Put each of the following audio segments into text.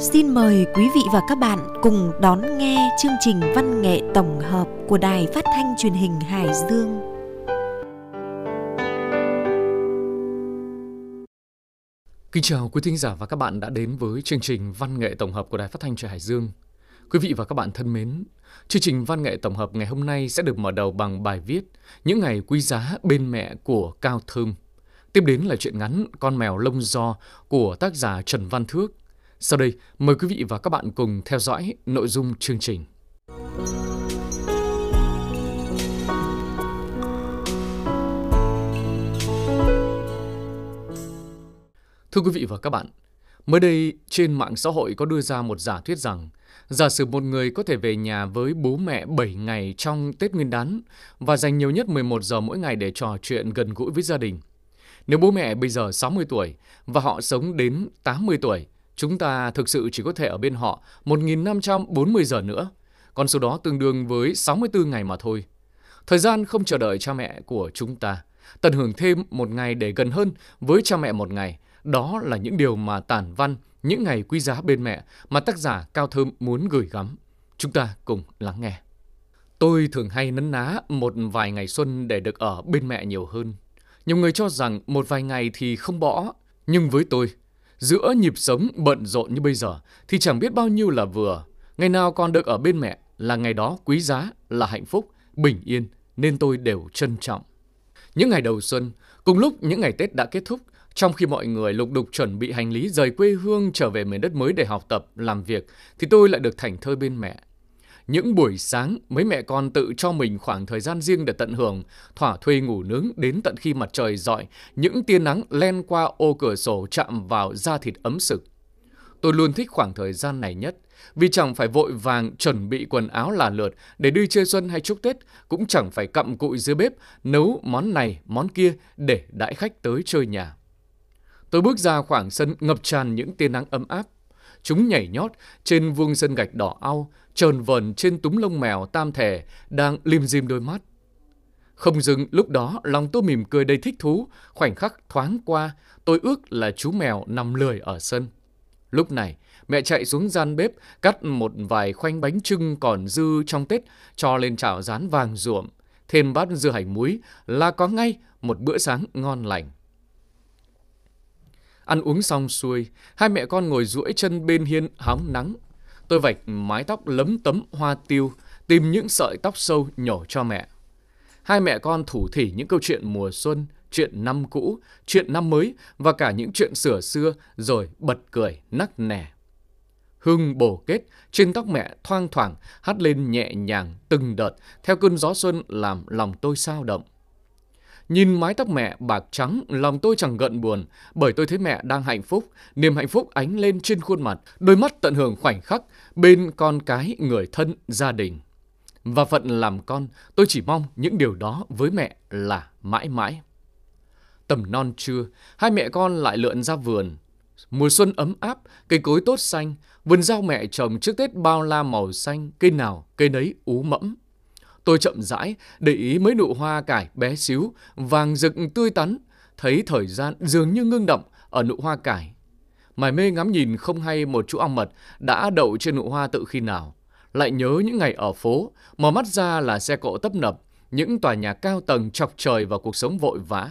Xin mời quý vị và các bạn cùng đón nghe chương trình văn nghệ tổng hợp của Đài Phát thanh Truyền hình Hải Dương. Kính chào quý thính giả và các bạn đã đến với chương trình văn nghệ tổng hợp của Đài Phát thanh Truyền Hải Dương. Quý vị và các bạn thân mến, chương trình văn nghệ tổng hợp ngày hôm nay sẽ được mở đầu bằng bài viết Những ngày quý giá bên mẹ của Cao Thơm. Tiếp đến là chuyện ngắn Con mèo lông do của tác giả Trần Văn Thước. Sau đây, mời quý vị và các bạn cùng theo dõi nội dung chương trình. Thưa quý vị và các bạn, mới đây trên mạng xã hội có đưa ra một giả thuyết rằng giả sử một người có thể về nhà với bố mẹ 7 ngày trong Tết Nguyên đán và dành nhiều nhất 11 giờ mỗi ngày để trò chuyện gần gũi với gia đình. Nếu bố mẹ bây giờ 60 tuổi và họ sống đến 80 tuổi, chúng ta thực sự chỉ có thể ở bên họ 1.540 giờ nữa. Con số đó tương đương với 64 ngày mà thôi. Thời gian không chờ đợi cha mẹ của chúng ta. Tận hưởng thêm một ngày để gần hơn với cha mẹ một ngày. Đó là những điều mà tản văn, những ngày quý giá bên mẹ mà tác giả Cao Thơm muốn gửi gắm. Chúng ta cùng lắng nghe. Tôi thường hay nấn ná một vài ngày xuân để được ở bên mẹ nhiều hơn. Nhiều người cho rằng một vài ngày thì không bỏ, nhưng với tôi, giữa nhịp sống bận rộn như bây giờ thì chẳng biết bao nhiêu là vừa. Ngày nào còn được ở bên mẹ là ngày đó quý giá, là hạnh phúc, bình yên nên tôi đều trân trọng. Những ngày đầu xuân, cùng lúc những ngày Tết đã kết thúc, trong khi mọi người lục đục chuẩn bị hành lý rời quê hương trở về miền đất mới để học tập, làm việc, thì tôi lại được thảnh thơi bên mẹ. Những buổi sáng, mấy mẹ con tự cho mình khoảng thời gian riêng để tận hưởng, thỏa thuê ngủ nướng đến tận khi mặt trời dọi, những tia nắng len qua ô cửa sổ chạm vào da thịt ấm sực. Tôi luôn thích khoảng thời gian này nhất, vì chẳng phải vội vàng chuẩn bị quần áo là lượt để đi chơi xuân hay chúc Tết, cũng chẳng phải cặm cụi dưới bếp nấu món này, món kia để đãi khách tới chơi nhà. Tôi bước ra khoảng sân ngập tràn những tia nắng ấm áp. Chúng nhảy nhót trên vuông sân gạch đỏ au, trờn vờn trên túm lông mèo tam thể đang lim dim đôi mắt. Không dừng lúc đó lòng tôi mỉm cười đầy thích thú, khoảnh khắc thoáng qua, tôi ước là chú mèo nằm lười ở sân. Lúc này, mẹ chạy xuống gian bếp, cắt một vài khoanh bánh trưng còn dư trong Tết, cho lên chảo rán vàng ruộm. Thêm bát dưa hành muối là có ngay một bữa sáng ngon lành. Ăn uống xong xuôi, hai mẹ con ngồi duỗi chân bên hiên hóng nắng. Tôi vạch mái tóc lấm tấm hoa tiêu, tìm những sợi tóc sâu nhổ cho mẹ. Hai mẹ con thủ thỉ những câu chuyện mùa xuân, chuyện năm cũ, chuyện năm mới và cả những chuyện sửa xưa rồi bật cười nắc nẻ. Hưng bổ kết, trên tóc mẹ thoang thoảng hát lên nhẹ nhàng từng đợt theo cơn gió xuân làm lòng tôi sao động. Nhìn mái tóc mẹ bạc trắng, lòng tôi chẳng gận buồn, bởi tôi thấy mẹ đang hạnh phúc, niềm hạnh phúc ánh lên trên khuôn mặt, đôi mắt tận hưởng khoảnh khắc bên con cái, người thân, gia đình. Và phận làm con, tôi chỉ mong những điều đó với mẹ là mãi mãi. Tầm non trưa, hai mẹ con lại lượn ra vườn. Mùa xuân ấm áp, cây cối tốt xanh, vườn rau mẹ trồng trước Tết bao la màu xanh, cây nào cây nấy ú mẫm. Tôi chậm rãi, để ý mấy nụ hoa cải bé xíu, vàng rực tươi tắn, thấy thời gian dường như ngưng động ở nụ hoa cải. Mải mê ngắm nhìn không hay một chú ong mật đã đậu trên nụ hoa tự khi nào. Lại nhớ những ngày ở phố, mở mắt ra là xe cộ tấp nập, những tòa nhà cao tầng chọc trời và cuộc sống vội vã.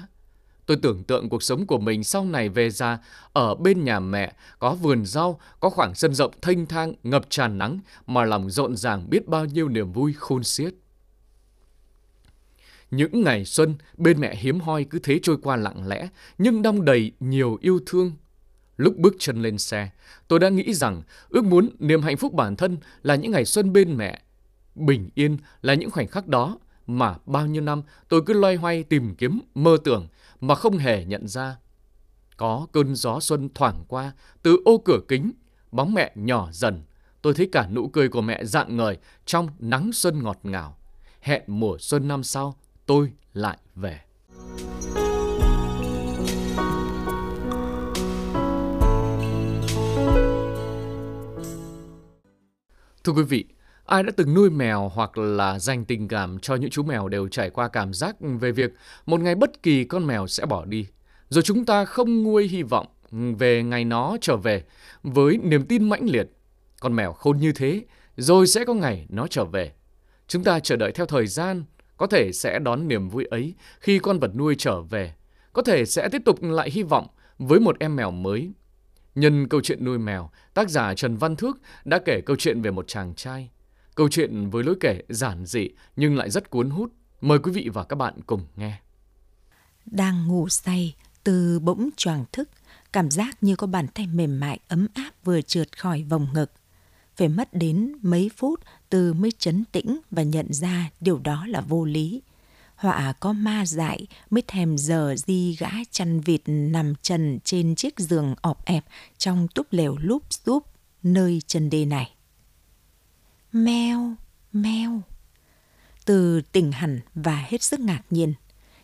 Tôi tưởng tượng cuộc sống của mình sau này về ra ở bên nhà mẹ, có vườn rau, có khoảng sân rộng thênh thang, ngập tràn nắng, mà lòng rộn ràng biết bao nhiêu niềm vui khôn xiết. Những ngày xuân, bên mẹ hiếm hoi cứ thế trôi qua lặng lẽ, nhưng đong đầy nhiều yêu thương. Lúc bước chân lên xe, tôi đã nghĩ rằng ước muốn niềm hạnh phúc bản thân là những ngày xuân bên mẹ. Bình yên là những khoảnh khắc đó mà bao nhiêu năm tôi cứ loay hoay tìm kiếm, mơ tưởng mà không hề nhận ra. Có cơn gió xuân thoảng qua từ ô cửa kính, bóng mẹ nhỏ dần. Tôi thấy cả nụ cười của mẹ dạng ngời trong nắng xuân ngọt ngào. Hẹn mùa xuân năm sau, tôi lại về. Thưa quý vị, ai đã từng nuôi mèo hoặc là dành tình cảm cho những chú mèo đều trải qua cảm giác về việc một ngày bất kỳ con mèo sẽ bỏ đi. Rồi chúng ta không nguôi hy vọng, về ngày nó trở về với niềm tin mãnh liệt. Con mèo khôn như thế, rồi sẽ có ngày nó trở về. Chúng ta chờ đợi theo thời gian, có thể sẽ đón niềm vui ấy khi con vật nuôi trở về. Có thể sẽ tiếp tục lại hy vọng với một em mèo mới. Nhân câu chuyện nuôi mèo, tác giả Trần Văn Thước đã kể câu chuyện về một chàng trai. Câu chuyện với lối kể giản dị nhưng lại rất cuốn hút. Mời quý vị và các bạn cùng nghe. Đang ngủ say, từ bỗng choàng thức, cảm giác như có bàn tay mềm mại ấm áp vừa trượt khỏi vòng ngực. Phải mất đến mấy phút từ mới chấn tĩnh và nhận ra điều đó là vô lý. Họa có ma dại mới thèm giờ di gã chăn vịt nằm trần trên chiếc giường ọp ẹp trong túp lều lúp xúp nơi chân đê này. Mèo, mèo. Từ tỉnh hẳn và hết sức ngạc nhiên.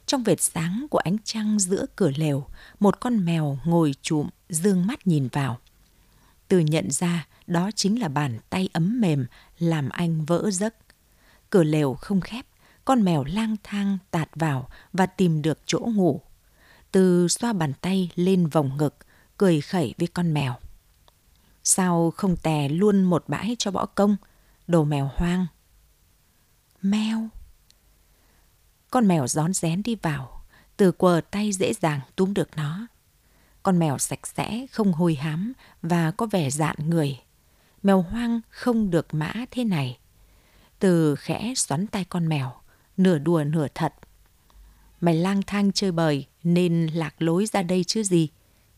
Trong vệt sáng của ánh trăng giữa cửa lều, một con mèo ngồi trụm, dương mắt nhìn vào. Từ nhận ra đó chính là bàn tay ấm mềm làm anh vỡ giấc. Cửa lều không khép, con mèo lang thang tạt vào và tìm được chỗ ngủ. Từ xoa bàn tay lên vòng ngực, cười khẩy với con mèo. Sao không tè luôn một bãi cho bỏ công, đồ mèo hoang. Mèo. Con mèo rón rén đi vào, từ quờ tay dễ dàng túm được nó. Con mèo sạch sẽ, không hôi hám và có vẻ dạn người. Mèo hoang không được mã thế này. Từ khẽ xoắn tay con mèo, nửa đùa nửa thật. Mày lang thang chơi bời nên lạc lối ra đây chứ gì.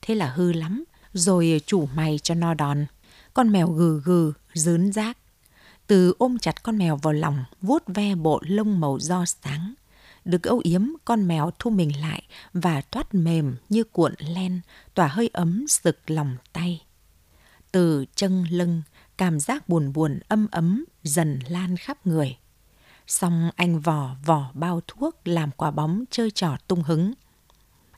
Thế là hư lắm, rồi chủ mày cho no đòn. Con mèo gừ gừ, dớn rác. Từ ôm chặt con mèo vào lòng, vuốt ve bộ lông màu do sáng. Được âu yếm, con mèo thu mình lại và thoát mềm như cuộn len, tỏa hơi ấm sực lòng tay. Từ chân lưng, cảm giác buồn buồn âm ấm dần lan khắp người. Xong anh vò vò bao thuốc làm quả bóng chơi trò tung hứng.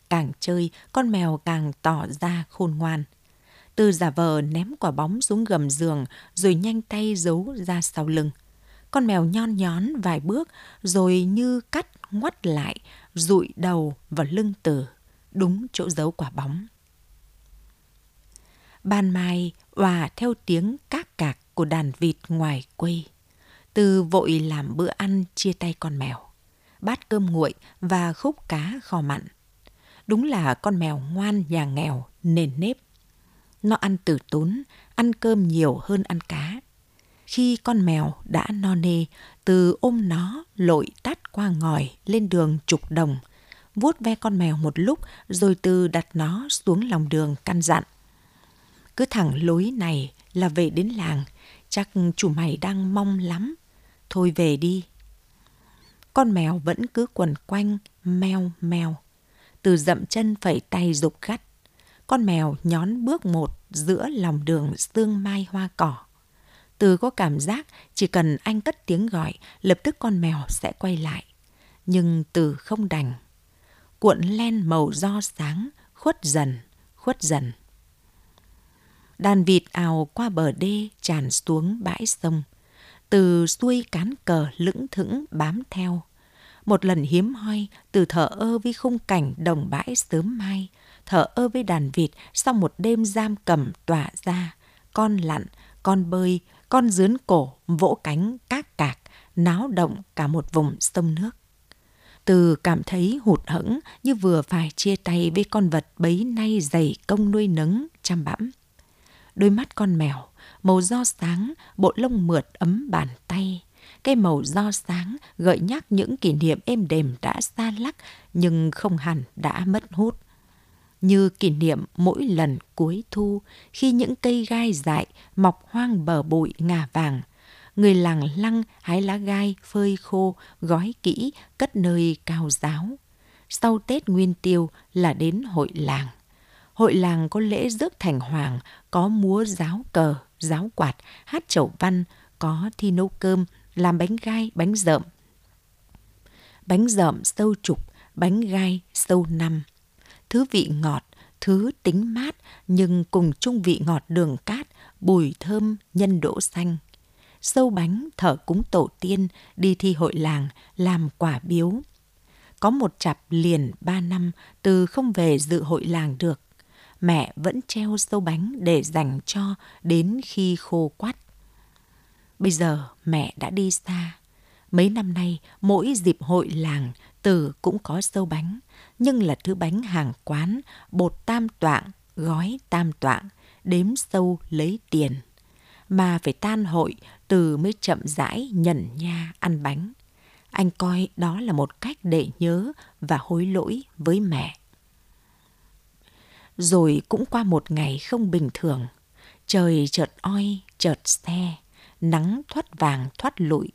Càng chơi, con mèo càng tỏ ra khôn ngoan. Từ giả vờ ném quả bóng xuống gầm giường rồi nhanh tay giấu ra sau lưng. Con mèo nhon nhón vài bước rồi như cắt ngoắt lại, rụi đầu vào lưng tử, đúng chỗ giấu quả bóng. Ban mai hòa theo tiếng các cạc của đàn vịt ngoài quê. Từ vội làm bữa ăn chia tay con mèo, bát cơm nguội và khúc cá kho mặn. Đúng là con mèo ngoan nhà nghèo, nền nếp. Nó ăn tử tốn, ăn cơm nhiều hơn ăn cá. Khi con mèo đã no nê, từ ôm nó lội tắt qua ngòi lên đường trục đồng, vuốt ve con mèo một lúc rồi từ đặt nó xuống lòng đường căn dặn. Cứ thẳng lối này là về đến làng, chắc chủ mày đang mong lắm. Thôi về đi. Con mèo vẫn cứ quần quanh, meo meo. Từ dậm chân phẩy tay dục gắt. Con mèo nhón bước một giữa lòng đường sương mai hoa cỏ. Từ có cảm giác chỉ cần anh cất tiếng gọi, lập tức con mèo sẽ quay lại. Nhưng từ không đành. Cuộn len màu do sáng, khuất dần, khuất dần. Đàn vịt ào qua bờ đê tràn xuống bãi sông. Từ xuôi cán cờ lững thững bám theo. Một lần hiếm hoi, từ thở ơ với khung cảnh đồng bãi sớm mai, thở ơ với đàn vịt sau một đêm giam cầm tỏa ra, con lặn, con bơi, con dướn cổ, vỗ cánh, các cạc, náo động cả một vùng sông nước. Từ cảm thấy hụt hẫng như vừa phải chia tay với con vật bấy nay dày công nuôi nấng, chăm bẵm. Đôi mắt con mèo, màu do sáng, bộ lông mượt ấm bàn tay. Cái màu do sáng gợi nhắc những kỷ niệm êm đềm đã xa lắc nhưng không hẳn đã mất hút như kỷ niệm mỗi lần cuối thu khi những cây gai dại mọc hoang bờ bụi ngà vàng. Người làng lăng hái lá gai phơi khô, gói kỹ, cất nơi cao giáo. Sau Tết Nguyên Tiêu là đến hội làng. Hội làng có lễ rước thành hoàng, có múa giáo cờ, giáo quạt, hát chầu văn, có thi nấu cơm, làm bánh gai, bánh rợm. Bánh rợm sâu trục, bánh gai sâu năm thứ vị ngọt, thứ tính mát nhưng cùng chung vị ngọt đường cát, bùi thơm, nhân đỗ xanh. Sâu bánh thở cúng tổ tiên, đi thi hội làng, làm quả biếu. Có một chặp liền ba năm từ không về dự hội làng được. mẹ vẫn treo sâu bánh để dành cho đến khi khô quắt. Bây giờ mẹ đã đi xa. Mấy năm nay, mỗi dịp hội làng, từ cũng có sâu bánh, nhưng là thứ bánh hàng quán, bột tam toạng, gói tam toạng, đếm sâu lấy tiền. Mà phải tan hội, Từ mới chậm rãi nhẩn nha ăn bánh. Anh coi đó là một cách để nhớ và hối lỗi với mẹ. Rồi cũng qua một ngày không bình thường. Trời chợt oi, chợt xe, nắng thoát vàng thoát lụi.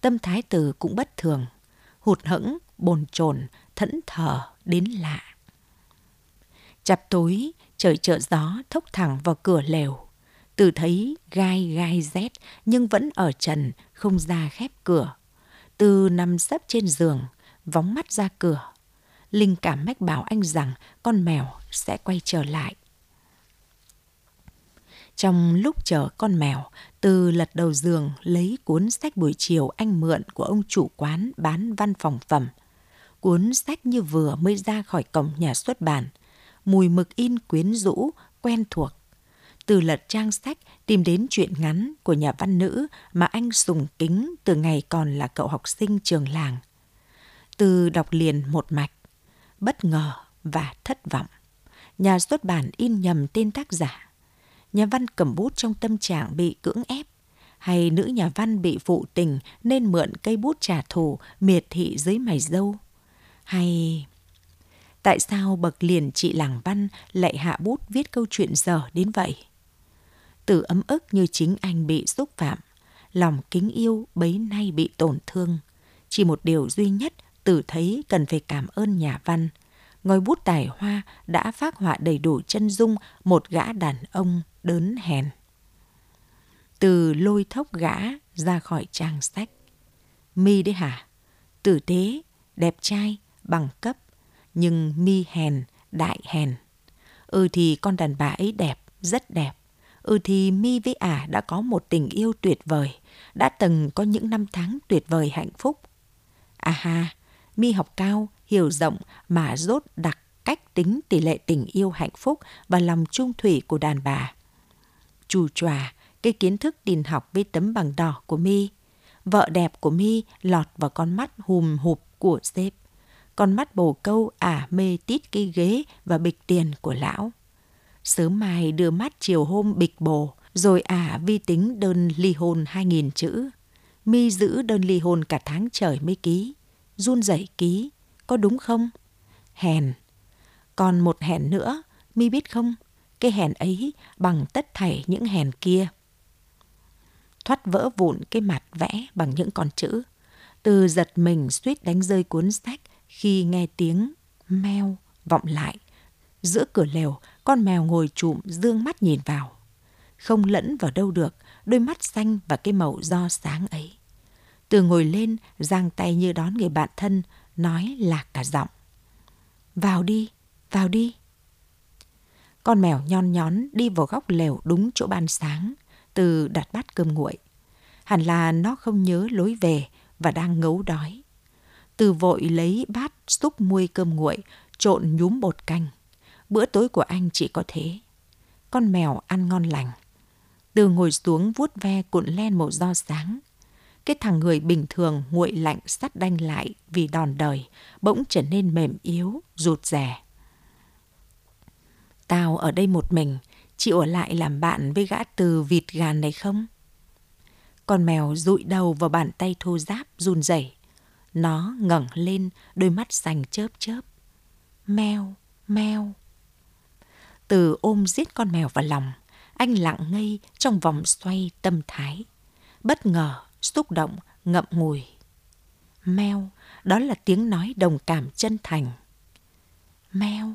Tâm thái từ cũng bất thường, hụt hẫng, bồn chồn, thẫn thờ đến lạ. Chập tối, trời trợ gió thốc thẳng vào cửa lều. Từ thấy gai gai rét nhưng vẫn ở trần, không ra khép cửa. Từ nằm sấp trên giường, vóng mắt ra cửa. Linh cảm mách bảo anh rằng con mèo sẽ quay trở lại. Trong lúc chờ con mèo, từ lật đầu giường lấy cuốn sách buổi chiều anh mượn của ông chủ quán bán văn phòng phẩm. Cuốn sách như vừa mới ra khỏi cổng nhà xuất bản. Mùi mực in quyến rũ, quen thuộc. Từ lật trang sách tìm đến chuyện ngắn của nhà văn nữ mà anh sùng kính từ ngày còn là cậu học sinh trường làng. Từ đọc liền một mạch, bất ngờ và thất vọng. Nhà xuất bản in nhầm tên tác giả. Nhà văn cầm bút trong tâm trạng bị cưỡng ép. Hay nữ nhà văn bị phụ tình nên mượn cây bút trả thù miệt thị dưới mày dâu. Hay... Tại sao bậc liền chị làng văn lại hạ bút viết câu chuyện dở đến vậy? Từ ấm ức như chính anh bị xúc phạm, lòng kính yêu bấy nay bị tổn thương. Chỉ một điều duy nhất Tử thấy cần phải cảm ơn nhà văn. Ngòi bút tài hoa đã phát họa đầy đủ chân dung một gã đàn ông đớn hèn. Từ lôi thốc gã ra khỏi trang sách. Mi đấy hả? Tử tế, đẹp trai, bằng cấp, nhưng mi hèn, đại hèn. Ừ thì con đàn bà ấy đẹp, rất đẹp. Ừ thì mi với ả đã có một tình yêu tuyệt vời, đã từng có những năm tháng tuyệt vời hạnh phúc. À ha, mi học cao, hiểu rộng mà rốt đặc cách tính tỷ lệ tình yêu hạnh phúc và lòng trung thủy của đàn bà. Chù chòa, cái kiến thức tin học với tấm bằng đỏ của mi. Vợ đẹp của mi lọt vào con mắt hùm hụp của sếp. Con mắt bồ câu ả mê tít cái ghế và bịch tiền của lão. Sớm mai đưa mắt chiều hôm bịch bồ, rồi ả vi tính đơn ly hôn 2.000 chữ. Mi giữ đơn ly hôn cả tháng trời mới ký run rẩy ký, có đúng không? Hèn. Còn một hèn nữa, mi biết không? Cái hèn ấy bằng tất thảy những hèn kia. Thoát vỡ vụn cái mặt vẽ bằng những con chữ. Từ giật mình suýt đánh rơi cuốn sách khi nghe tiếng meo vọng lại. Giữa cửa lều, con mèo ngồi trụm dương mắt nhìn vào. Không lẫn vào đâu được, đôi mắt xanh và cái màu do sáng ấy. Từ ngồi lên, giang tay như đón người bạn thân, nói lạc cả giọng. Vào đi, vào đi. Con mèo nhon nhón đi vào góc lều đúng chỗ ban sáng, từ đặt bát cơm nguội. Hẳn là nó không nhớ lối về và đang ngấu đói. Từ vội lấy bát xúc muôi cơm nguội, trộn nhúm bột canh. Bữa tối của anh chỉ có thế. Con mèo ăn ngon lành. Từ ngồi xuống vuốt ve cuộn len màu do sáng, cái thằng người bình thường nguội lạnh sắt đanh lại vì đòn đời, bỗng trở nên mềm yếu, rụt rè. Tao ở đây một mình, chịu ở lại làm bạn với gã từ vịt gàn này không? Con mèo rụi đầu vào bàn tay thô giáp run rẩy. Nó ngẩng lên, đôi mắt xanh chớp chớp. meo meo. Từ ôm giết con mèo vào lòng, anh lặng ngây trong vòng xoay tâm thái. Bất ngờ, xúc động, ngậm ngùi. Meo, đó là tiếng nói đồng cảm chân thành. Meo,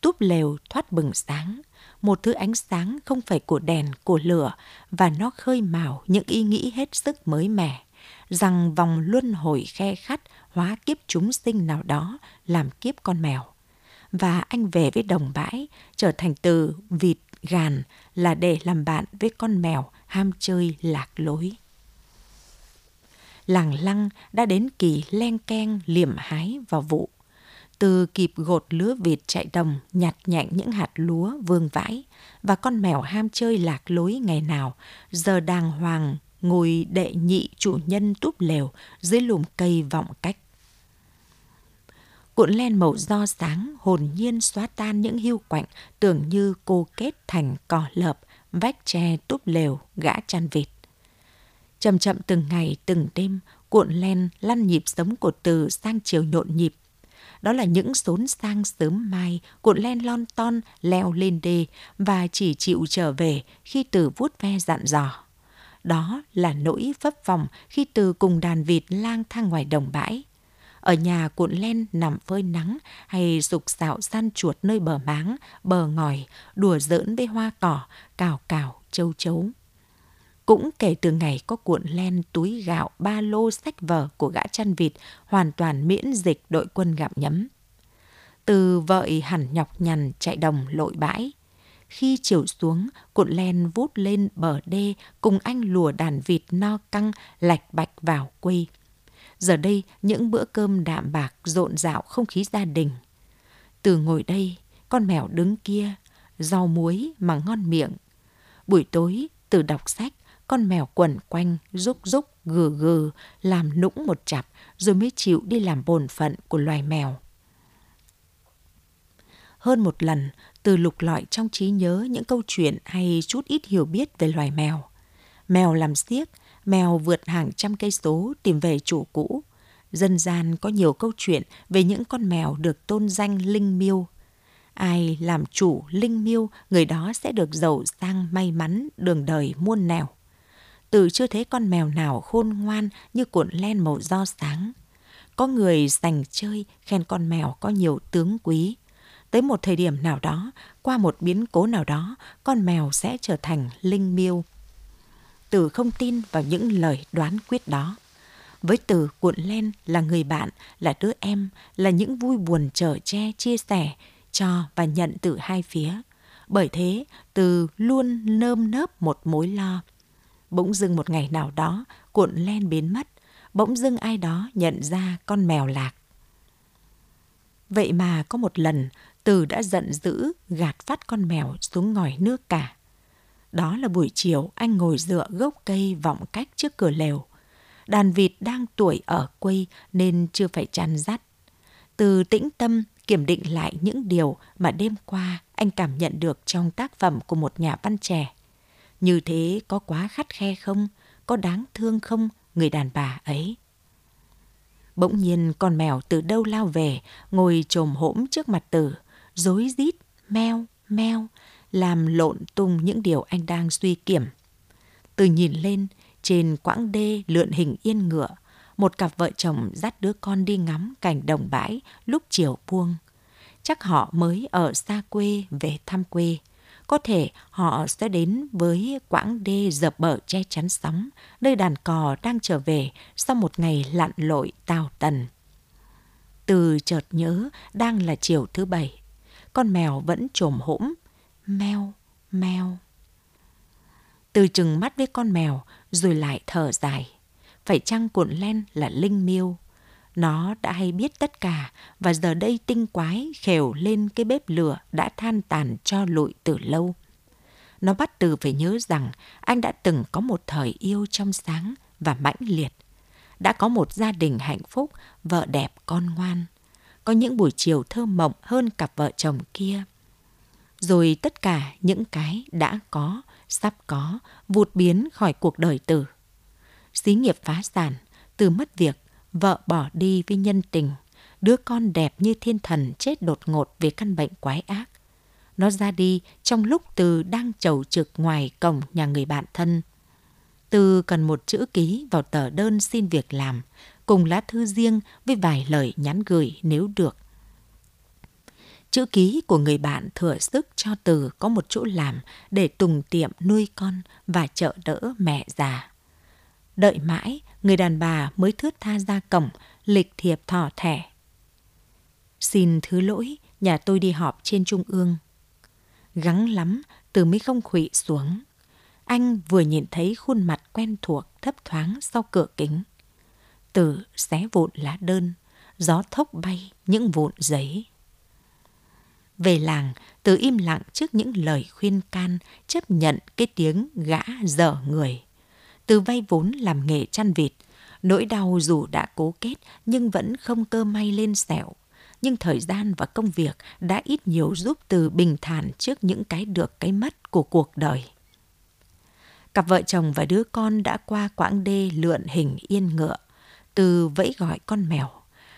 túp lều thoát bừng sáng, một thứ ánh sáng không phải của đèn, của lửa và nó khơi mào những ý nghĩ hết sức mới mẻ, rằng vòng luân hồi khe khắt hóa kiếp chúng sinh nào đó làm kiếp con mèo. Và anh về với đồng bãi, trở thành từ vịt gàn là để làm bạn với con mèo ham chơi lạc lối làng lăng đã đến kỳ len keng liềm hái vào vụ. từ kịp gột lứa vịt chạy đồng nhặt nhạnh những hạt lúa vương vãi và con mèo ham chơi lạc lối ngày nào giờ đàng hoàng ngồi đệ nhị chủ nhân túp lều dưới lùm cây vọng cách. Cuộn len màu do sáng hồn nhiên xóa tan những hưu quạnh tưởng như cô kết thành cỏ lợp vách tre túp lều gã chăn vịt. Chậm chậm từng ngày từng đêm cuộn len lăn nhịp sống của từ sang chiều nhộn nhịp. Đó là những xốn sang sớm mai, cuộn len lon ton leo lên đê và chỉ chịu trở về khi từ vuốt ve dặn dò. Đó là nỗi phấp vòng khi từ cùng đàn vịt lang thang ngoài đồng bãi. Ở nhà cuộn len nằm phơi nắng hay sục sạo săn chuột nơi bờ máng, bờ ngòi, đùa giỡn với hoa cỏ, cào cào, châu chấu. Cũng kể từ ngày có cuộn len túi gạo ba lô sách vở của gã chăn vịt hoàn toàn miễn dịch đội quân gặm nhấm. Từ vợi hẳn nhọc nhằn chạy đồng lội bãi. Khi chiều xuống, cuộn len vút lên bờ đê cùng anh lùa đàn vịt no căng lạch bạch vào quê. Giờ đây, những bữa cơm đạm bạc rộn rạo không khí gia đình. Từ ngồi đây, con mèo đứng kia, rau muối mà ngon miệng. Buổi tối, từ đọc sách, con mèo quẩn quanh, rúc rúc, gừ gừ, làm nũng một chặp, rồi mới chịu đi làm bổn phận của loài mèo. Hơn một lần, từ lục lọi trong trí nhớ những câu chuyện hay chút ít hiểu biết về loài mèo. Mèo làm xiếc, mèo vượt hàng trăm cây số tìm về chủ cũ. Dân gian có nhiều câu chuyện về những con mèo được tôn danh linh miêu. Ai làm chủ linh miêu, người đó sẽ được giàu sang may mắn đường đời muôn nẻo từ chưa thấy con mèo nào khôn ngoan như cuộn len màu do sáng. Có người sành chơi khen con mèo có nhiều tướng quý. Tới một thời điểm nào đó, qua một biến cố nào đó, con mèo sẽ trở thành linh miêu. Từ không tin vào những lời đoán quyết đó. Với từ cuộn len là người bạn, là đứa em, là những vui buồn trở che, chia sẻ, cho và nhận từ hai phía. Bởi thế, từ luôn nơm nớp một mối lo. Bỗng dưng một ngày nào đó, cuộn len biến mất. Bỗng dưng ai đó nhận ra con mèo lạc. Vậy mà có một lần, từ đã giận dữ gạt phát con mèo xuống ngòi nước cả. Đó là buổi chiều anh ngồi dựa gốc cây vọng cách trước cửa lều. Đàn vịt đang tuổi ở quê nên chưa phải chăn dắt. Từ tĩnh tâm kiểm định lại những điều mà đêm qua anh cảm nhận được trong tác phẩm của một nhà văn trẻ. Như thế có quá khắt khe không? Có đáng thương không người đàn bà ấy? Bỗng nhiên con mèo từ đâu lao về, ngồi trồm hỗm trước mặt tử, rối rít, meo, meo, làm lộn tung những điều anh đang suy kiểm. Từ nhìn lên, trên quãng đê lượn hình yên ngựa, một cặp vợ chồng dắt đứa con đi ngắm cảnh đồng bãi lúc chiều buông. Chắc họ mới ở xa quê về thăm quê. Có thể họ sẽ đến với quãng đê dập bờ che chắn sóng, nơi đàn cò đang trở về sau một ngày lặn lội tào tần. Từ chợt nhớ đang là chiều thứ bảy, con mèo vẫn trồm hỗm, meo, meo. Từ chừng mắt với con mèo rồi lại thở dài. Phải chăng cuộn len là linh miêu? Nó đã hay biết tất cả và giờ đây tinh quái khều lên cái bếp lửa đã than tàn cho lụi từ lâu. Nó bắt từ phải nhớ rằng anh đã từng có một thời yêu trong sáng và mãnh liệt. Đã có một gia đình hạnh phúc, vợ đẹp con ngoan. Có những buổi chiều thơ mộng hơn cặp vợ chồng kia. Rồi tất cả những cái đã có, sắp có, vụt biến khỏi cuộc đời tử. Xí nghiệp phá sản, từ mất việc, vợ bỏ đi vì nhân tình, đứa con đẹp như thiên thần chết đột ngột vì căn bệnh quái ác. Nó ra đi trong lúc Từ đang chầu trực ngoài cổng nhà người bạn thân. Từ cần một chữ ký vào tờ đơn xin việc làm, cùng lá thư riêng với vài lời nhắn gửi nếu được. Chữ ký của người bạn thừa sức cho Từ có một chỗ làm để tùng tiệm nuôi con và trợ đỡ mẹ già. Đợi mãi, người đàn bà mới thướt tha ra cổng, lịch thiệp thỏ thẻ. Xin thứ lỗi, nhà tôi đi họp trên trung ương. Gắng lắm, từ mới không khủy xuống. Anh vừa nhìn thấy khuôn mặt quen thuộc thấp thoáng sau cửa kính. Từ xé vụn lá đơn, gió thốc bay những vụn giấy. Về làng, từ im lặng trước những lời khuyên can, chấp nhận cái tiếng gã dở người. Từ vay vốn làm nghề chăn vịt, nỗi đau dù đã cố kết nhưng vẫn không cơ may lên sẹo. Nhưng thời gian và công việc đã ít nhiều giúp từ bình thản trước những cái được cái mất của cuộc đời. Cặp vợ chồng và đứa con đã qua quãng đê lượn hình yên ngựa, từ vẫy gọi con mèo.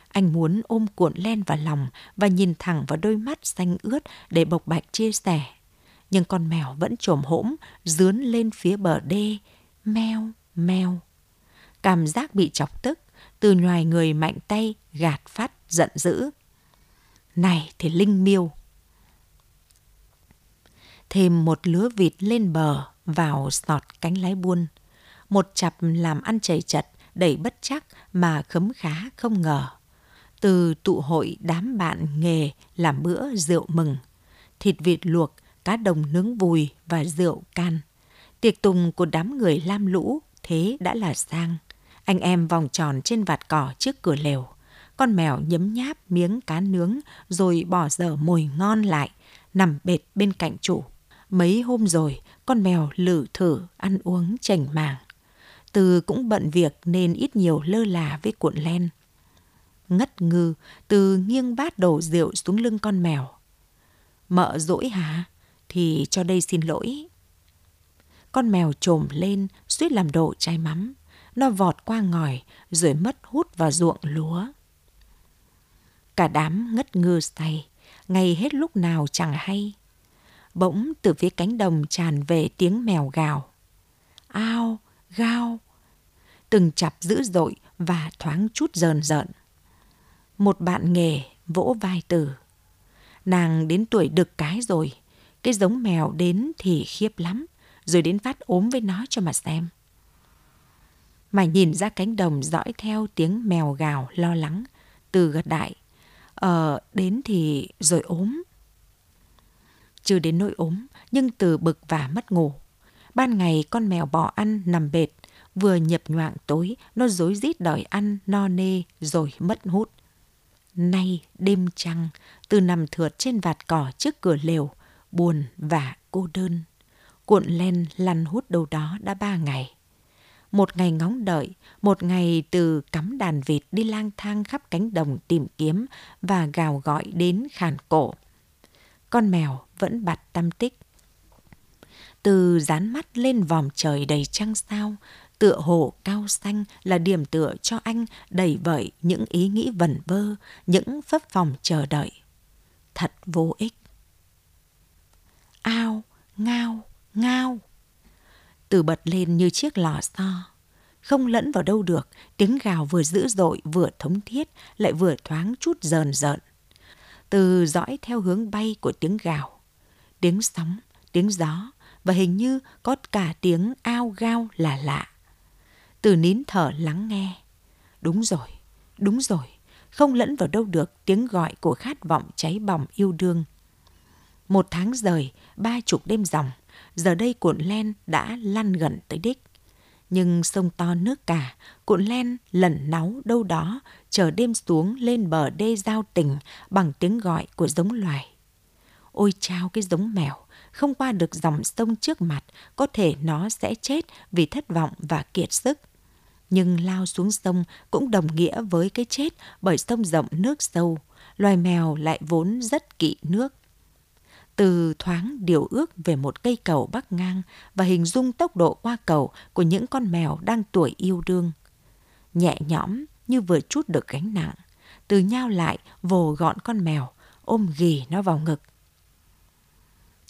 Anh muốn ôm cuộn len vào lòng và nhìn thẳng vào đôi mắt xanh ướt để bộc bạch chia sẻ. Nhưng con mèo vẫn trồm hỗm, dướn lên phía bờ đê, Mèo, mèo, Cảm giác bị chọc tức, từ nhoài người mạnh tay, gạt phát, giận dữ. Này thì Linh miêu. Thêm một lứa vịt lên bờ, vào sọt cánh lái buôn. Một chặp làm ăn chảy chật, đầy bất chắc mà khấm khá không ngờ. Từ tụ hội đám bạn nghề làm bữa rượu mừng, thịt vịt luộc, cá đồng nướng vùi và rượu can. Tiệc tùng của đám người lam lũ thế đã là sang. Anh em vòng tròn trên vạt cỏ trước cửa lều. Con mèo nhấm nháp miếng cá nướng rồi bỏ dở mồi ngon lại, nằm bệt bên cạnh chủ. Mấy hôm rồi, con mèo lử thử ăn uống chảnh màng. Từ cũng bận việc nên ít nhiều lơ là với cuộn len. Ngất ngư, từ nghiêng bát đổ rượu xuống lưng con mèo. Mợ dỗi hả? Thì cho đây xin lỗi. Con mèo trồm lên, suýt làm đổ chai mắm. Nó vọt qua ngòi, rồi mất hút vào ruộng lúa. Cả đám ngất ngư say, ngay hết lúc nào chẳng hay bỗng từ phía cánh đồng tràn về tiếng mèo gào. Ao, gao, từng chặp dữ dội và thoáng chút rờn rợn. Một bạn nghề vỗ vai từ. Nàng đến tuổi đực cái rồi, cái giống mèo đến thì khiếp lắm, rồi đến phát ốm với nó cho mà xem. Mà nhìn ra cánh đồng dõi theo tiếng mèo gào lo lắng, từ gật đại. Ờ, đến thì rồi ốm, chưa đến nỗi ốm, nhưng từ bực và mất ngủ. Ban ngày con mèo bỏ ăn nằm bệt, vừa nhập nhoạng tối, nó rối rít đòi ăn no nê rồi mất hút. Nay đêm trăng, từ nằm thượt trên vạt cỏ trước cửa lều, buồn và cô đơn. Cuộn len lăn hút đâu đó đã ba ngày. Một ngày ngóng đợi, một ngày từ cắm đàn vịt đi lang thang khắp cánh đồng tìm kiếm và gào gọi đến khàn cổ con mèo vẫn bặt tâm tích. Từ dán mắt lên vòm trời đầy trăng sao, tựa hồ cao xanh là điểm tựa cho anh đầy vợi những ý nghĩ vẩn vơ, những phấp phòng chờ đợi. Thật vô ích. Ao, ngao, ngao. Từ bật lên như chiếc lò xo. Không lẫn vào đâu được, tiếng gào vừa dữ dội vừa thống thiết, lại vừa thoáng chút rờn rợn từ dõi theo hướng bay của tiếng gào, tiếng sóng, tiếng gió và hình như có cả tiếng ao gao là lạ. Từ nín thở lắng nghe. Đúng rồi, đúng rồi, không lẫn vào đâu được tiếng gọi của khát vọng cháy bỏng yêu đương. Một tháng rời, ba chục đêm dòng, giờ đây cuộn len đã lăn gần tới đích nhưng sông to nước cả, cuộn len lẩn náu đâu đó, chờ đêm xuống lên bờ đê giao tình bằng tiếng gọi của giống loài. Ôi chao cái giống mèo, không qua được dòng sông trước mặt, có thể nó sẽ chết vì thất vọng và kiệt sức. Nhưng lao xuống sông cũng đồng nghĩa với cái chết bởi sông rộng nước sâu. Loài mèo lại vốn rất kỵ nước từ thoáng điều ước về một cây cầu bắc ngang và hình dung tốc độ qua cầu của những con mèo đang tuổi yêu đương. Nhẹ nhõm như vừa chút được gánh nặng, từ nhau lại vồ gọn con mèo, ôm ghì nó vào ngực.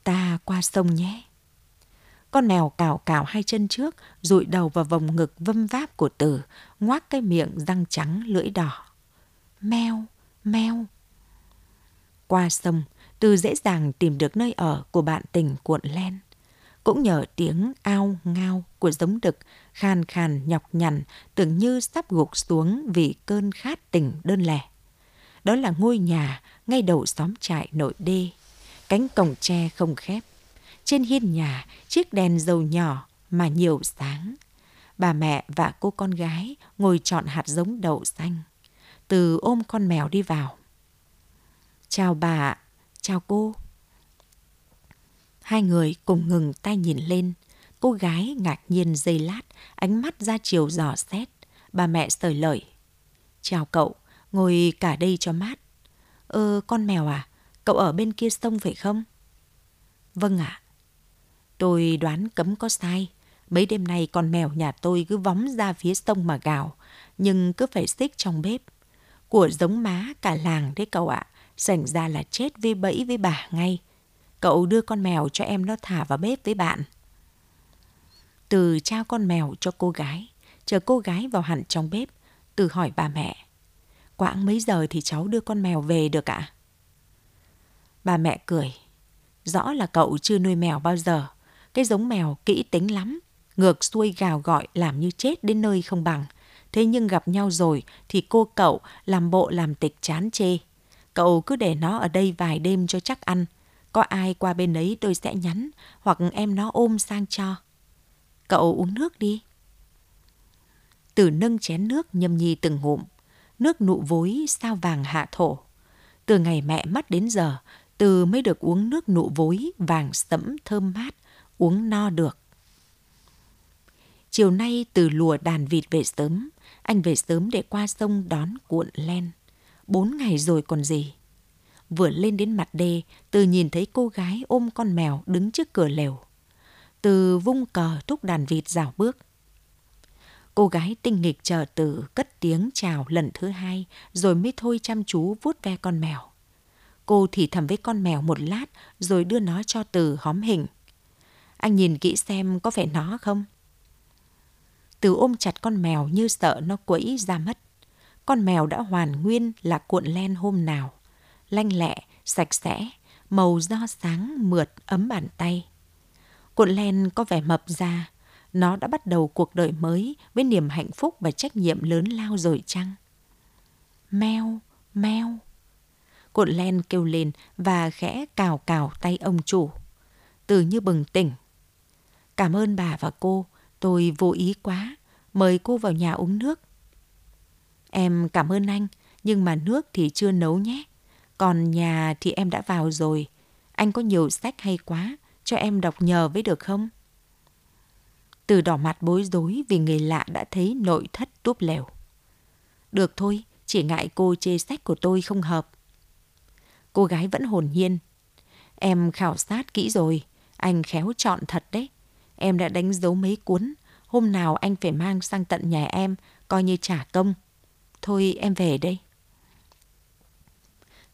Ta qua sông nhé. Con mèo cào cào hai chân trước, rụi đầu vào vòng ngực vâm váp của tử, ngoác cái miệng răng trắng lưỡi đỏ. Meo, meo. Qua sông, từ dễ dàng tìm được nơi ở của bạn tình cuộn len. Cũng nhờ tiếng ao ngao của giống đực khan khan nhọc nhằn tưởng như sắp gục xuống vì cơn khát tình đơn lẻ. Đó là ngôi nhà ngay đầu xóm trại nội đê, cánh cổng tre không khép. Trên hiên nhà, chiếc đèn dầu nhỏ mà nhiều sáng. Bà mẹ và cô con gái ngồi chọn hạt giống đậu xanh. Từ ôm con mèo đi vào. Chào bà, chào cô. Hai người cùng ngừng tay nhìn lên. Cô gái ngạc nhiên dây lát, ánh mắt ra chiều dò xét. Bà mẹ sởi lời. Chào cậu, ngồi cả đây cho mát. Ơ, con mèo à? Cậu ở bên kia sông phải không? Vâng ạ. Tôi đoán cấm có sai. Mấy đêm nay con mèo nhà tôi cứ vóng ra phía sông mà gào, nhưng cứ phải xích trong bếp. Của giống má cả làng đấy cậu ạ, sảnh ra là chết với bẫy với bà ngay. Cậu đưa con mèo cho em nó thả vào bếp với bạn. Từ trao con mèo cho cô gái, chờ cô gái vào hẳn trong bếp, từ hỏi bà mẹ. Quãng mấy giờ thì cháu đưa con mèo về được ạ? Bà mẹ cười. Rõ là cậu chưa nuôi mèo bao giờ. Cái giống mèo kỹ tính lắm. Ngược xuôi gào gọi làm như chết đến nơi không bằng. Thế nhưng gặp nhau rồi thì cô cậu làm bộ làm tịch chán chê. Cậu cứ để nó ở đây vài đêm cho chắc ăn. Có ai qua bên ấy tôi sẽ nhắn hoặc em nó ôm sang cho. Cậu uống nước đi. Từ nâng chén nước nhâm nhi từng ngụm. Nước nụ vối sao vàng hạ thổ. Từ ngày mẹ mất đến giờ, từ mới được uống nước nụ vối vàng sẫm thơm mát, uống no được. Chiều nay từ lùa đàn vịt về sớm, anh về sớm để qua sông đón cuộn len. Bốn ngày rồi còn gì. Vừa lên đến mặt đê, từ nhìn thấy cô gái ôm con mèo đứng trước cửa lều. Từ vung cờ thúc đàn vịt rào bước. Cô gái tinh nghịch chờ từ cất tiếng chào lần thứ hai rồi mới thôi chăm chú vuốt ve con mèo. Cô thì thầm với con mèo một lát rồi đưa nó cho từ hóm hình. Anh nhìn kỹ xem có phải nó không? Từ ôm chặt con mèo như sợ nó quẫy ra mất. Con mèo đã hoàn nguyên là cuộn len hôm nào. Lanh lẹ, sạch sẽ, màu do sáng mượt ấm bàn tay. Cuộn len có vẻ mập ra, nó đã bắt đầu cuộc đời mới với niềm hạnh phúc và trách nhiệm lớn lao rồi chăng? Mèo, mèo. Cột len kêu lên và khẽ cào cào tay ông chủ. Từ như bừng tỉnh. Cảm ơn bà và cô, tôi vô ý quá. Mời cô vào nhà uống nước. Em cảm ơn anh, nhưng mà nước thì chưa nấu nhé. Còn nhà thì em đã vào rồi. Anh có nhiều sách hay quá, cho em đọc nhờ với được không? Từ đỏ mặt bối rối vì người lạ đã thấy nội thất túp lều. Được thôi, chỉ ngại cô chê sách của tôi không hợp. Cô gái vẫn hồn nhiên. Em khảo sát kỹ rồi, anh khéo chọn thật đấy. Em đã đánh dấu mấy cuốn, hôm nào anh phải mang sang tận nhà em, coi như trả công. Thôi em về đây.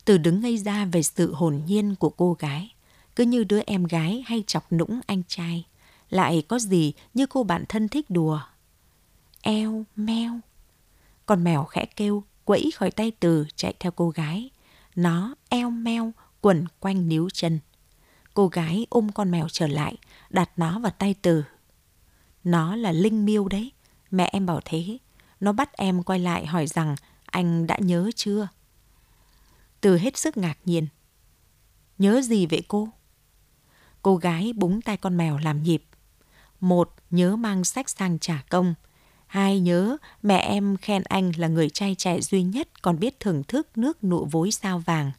Từ đứng ngây ra về sự hồn nhiên của cô gái, cứ như đứa em gái hay chọc nũng anh trai. Lại có gì như cô bạn thân thích đùa. Eo, meo. Con mèo khẽ kêu, quẫy khỏi tay từ chạy theo cô gái. Nó eo meo quẩn quanh níu chân. Cô gái ôm con mèo trở lại, đặt nó vào tay từ. Nó là Linh Miêu đấy, mẹ em bảo thế. Nó bắt em quay lại hỏi rằng anh đã nhớ chưa? Từ hết sức ngạc nhiên. Nhớ gì vậy cô? Cô gái búng tay con mèo làm nhịp. Một, nhớ mang sách sang trả công. Hai, nhớ mẹ em khen anh là người trai trẻ duy nhất còn biết thưởng thức nước nụ vối sao vàng.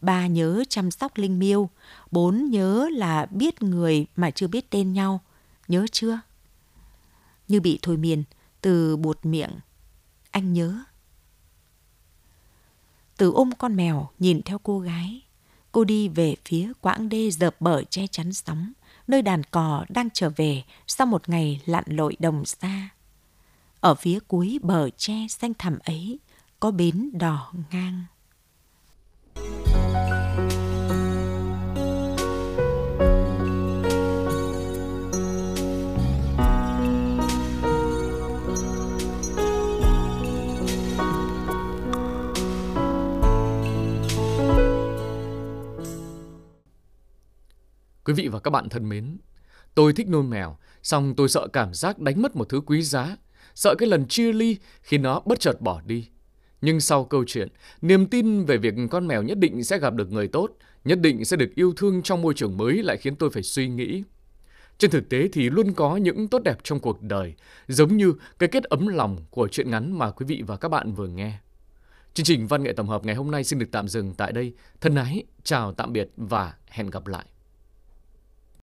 Ba, nhớ chăm sóc Linh Miêu. Bốn, nhớ là biết người mà chưa biết tên nhau. Nhớ chưa? Như bị thôi miên, từ buột miệng. Anh nhớ. Từ ôm con mèo nhìn theo cô gái. Cô đi về phía quãng đê dợp bờ che chắn sóng, nơi đàn cò đang trở về sau một ngày lặn lội đồng xa. Ở phía cuối bờ tre xanh thẳm ấy có bến đỏ ngang. Quý vị và các bạn thân mến, tôi thích nuôi mèo, song tôi sợ cảm giác đánh mất một thứ quý giá, sợ cái lần chia ly khi nó bất chợt bỏ đi. Nhưng sau câu chuyện, niềm tin về việc con mèo nhất định sẽ gặp được người tốt, nhất định sẽ được yêu thương trong môi trường mới lại khiến tôi phải suy nghĩ. Trên thực tế thì luôn có những tốt đẹp trong cuộc đời, giống như cái kết ấm lòng của chuyện ngắn mà quý vị và các bạn vừa nghe. Chương trình văn nghệ tổng hợp ngày hôm nay xin được tạm dừng tại đây. Thân ái, chào tạm biệt và hẹn gặp lại.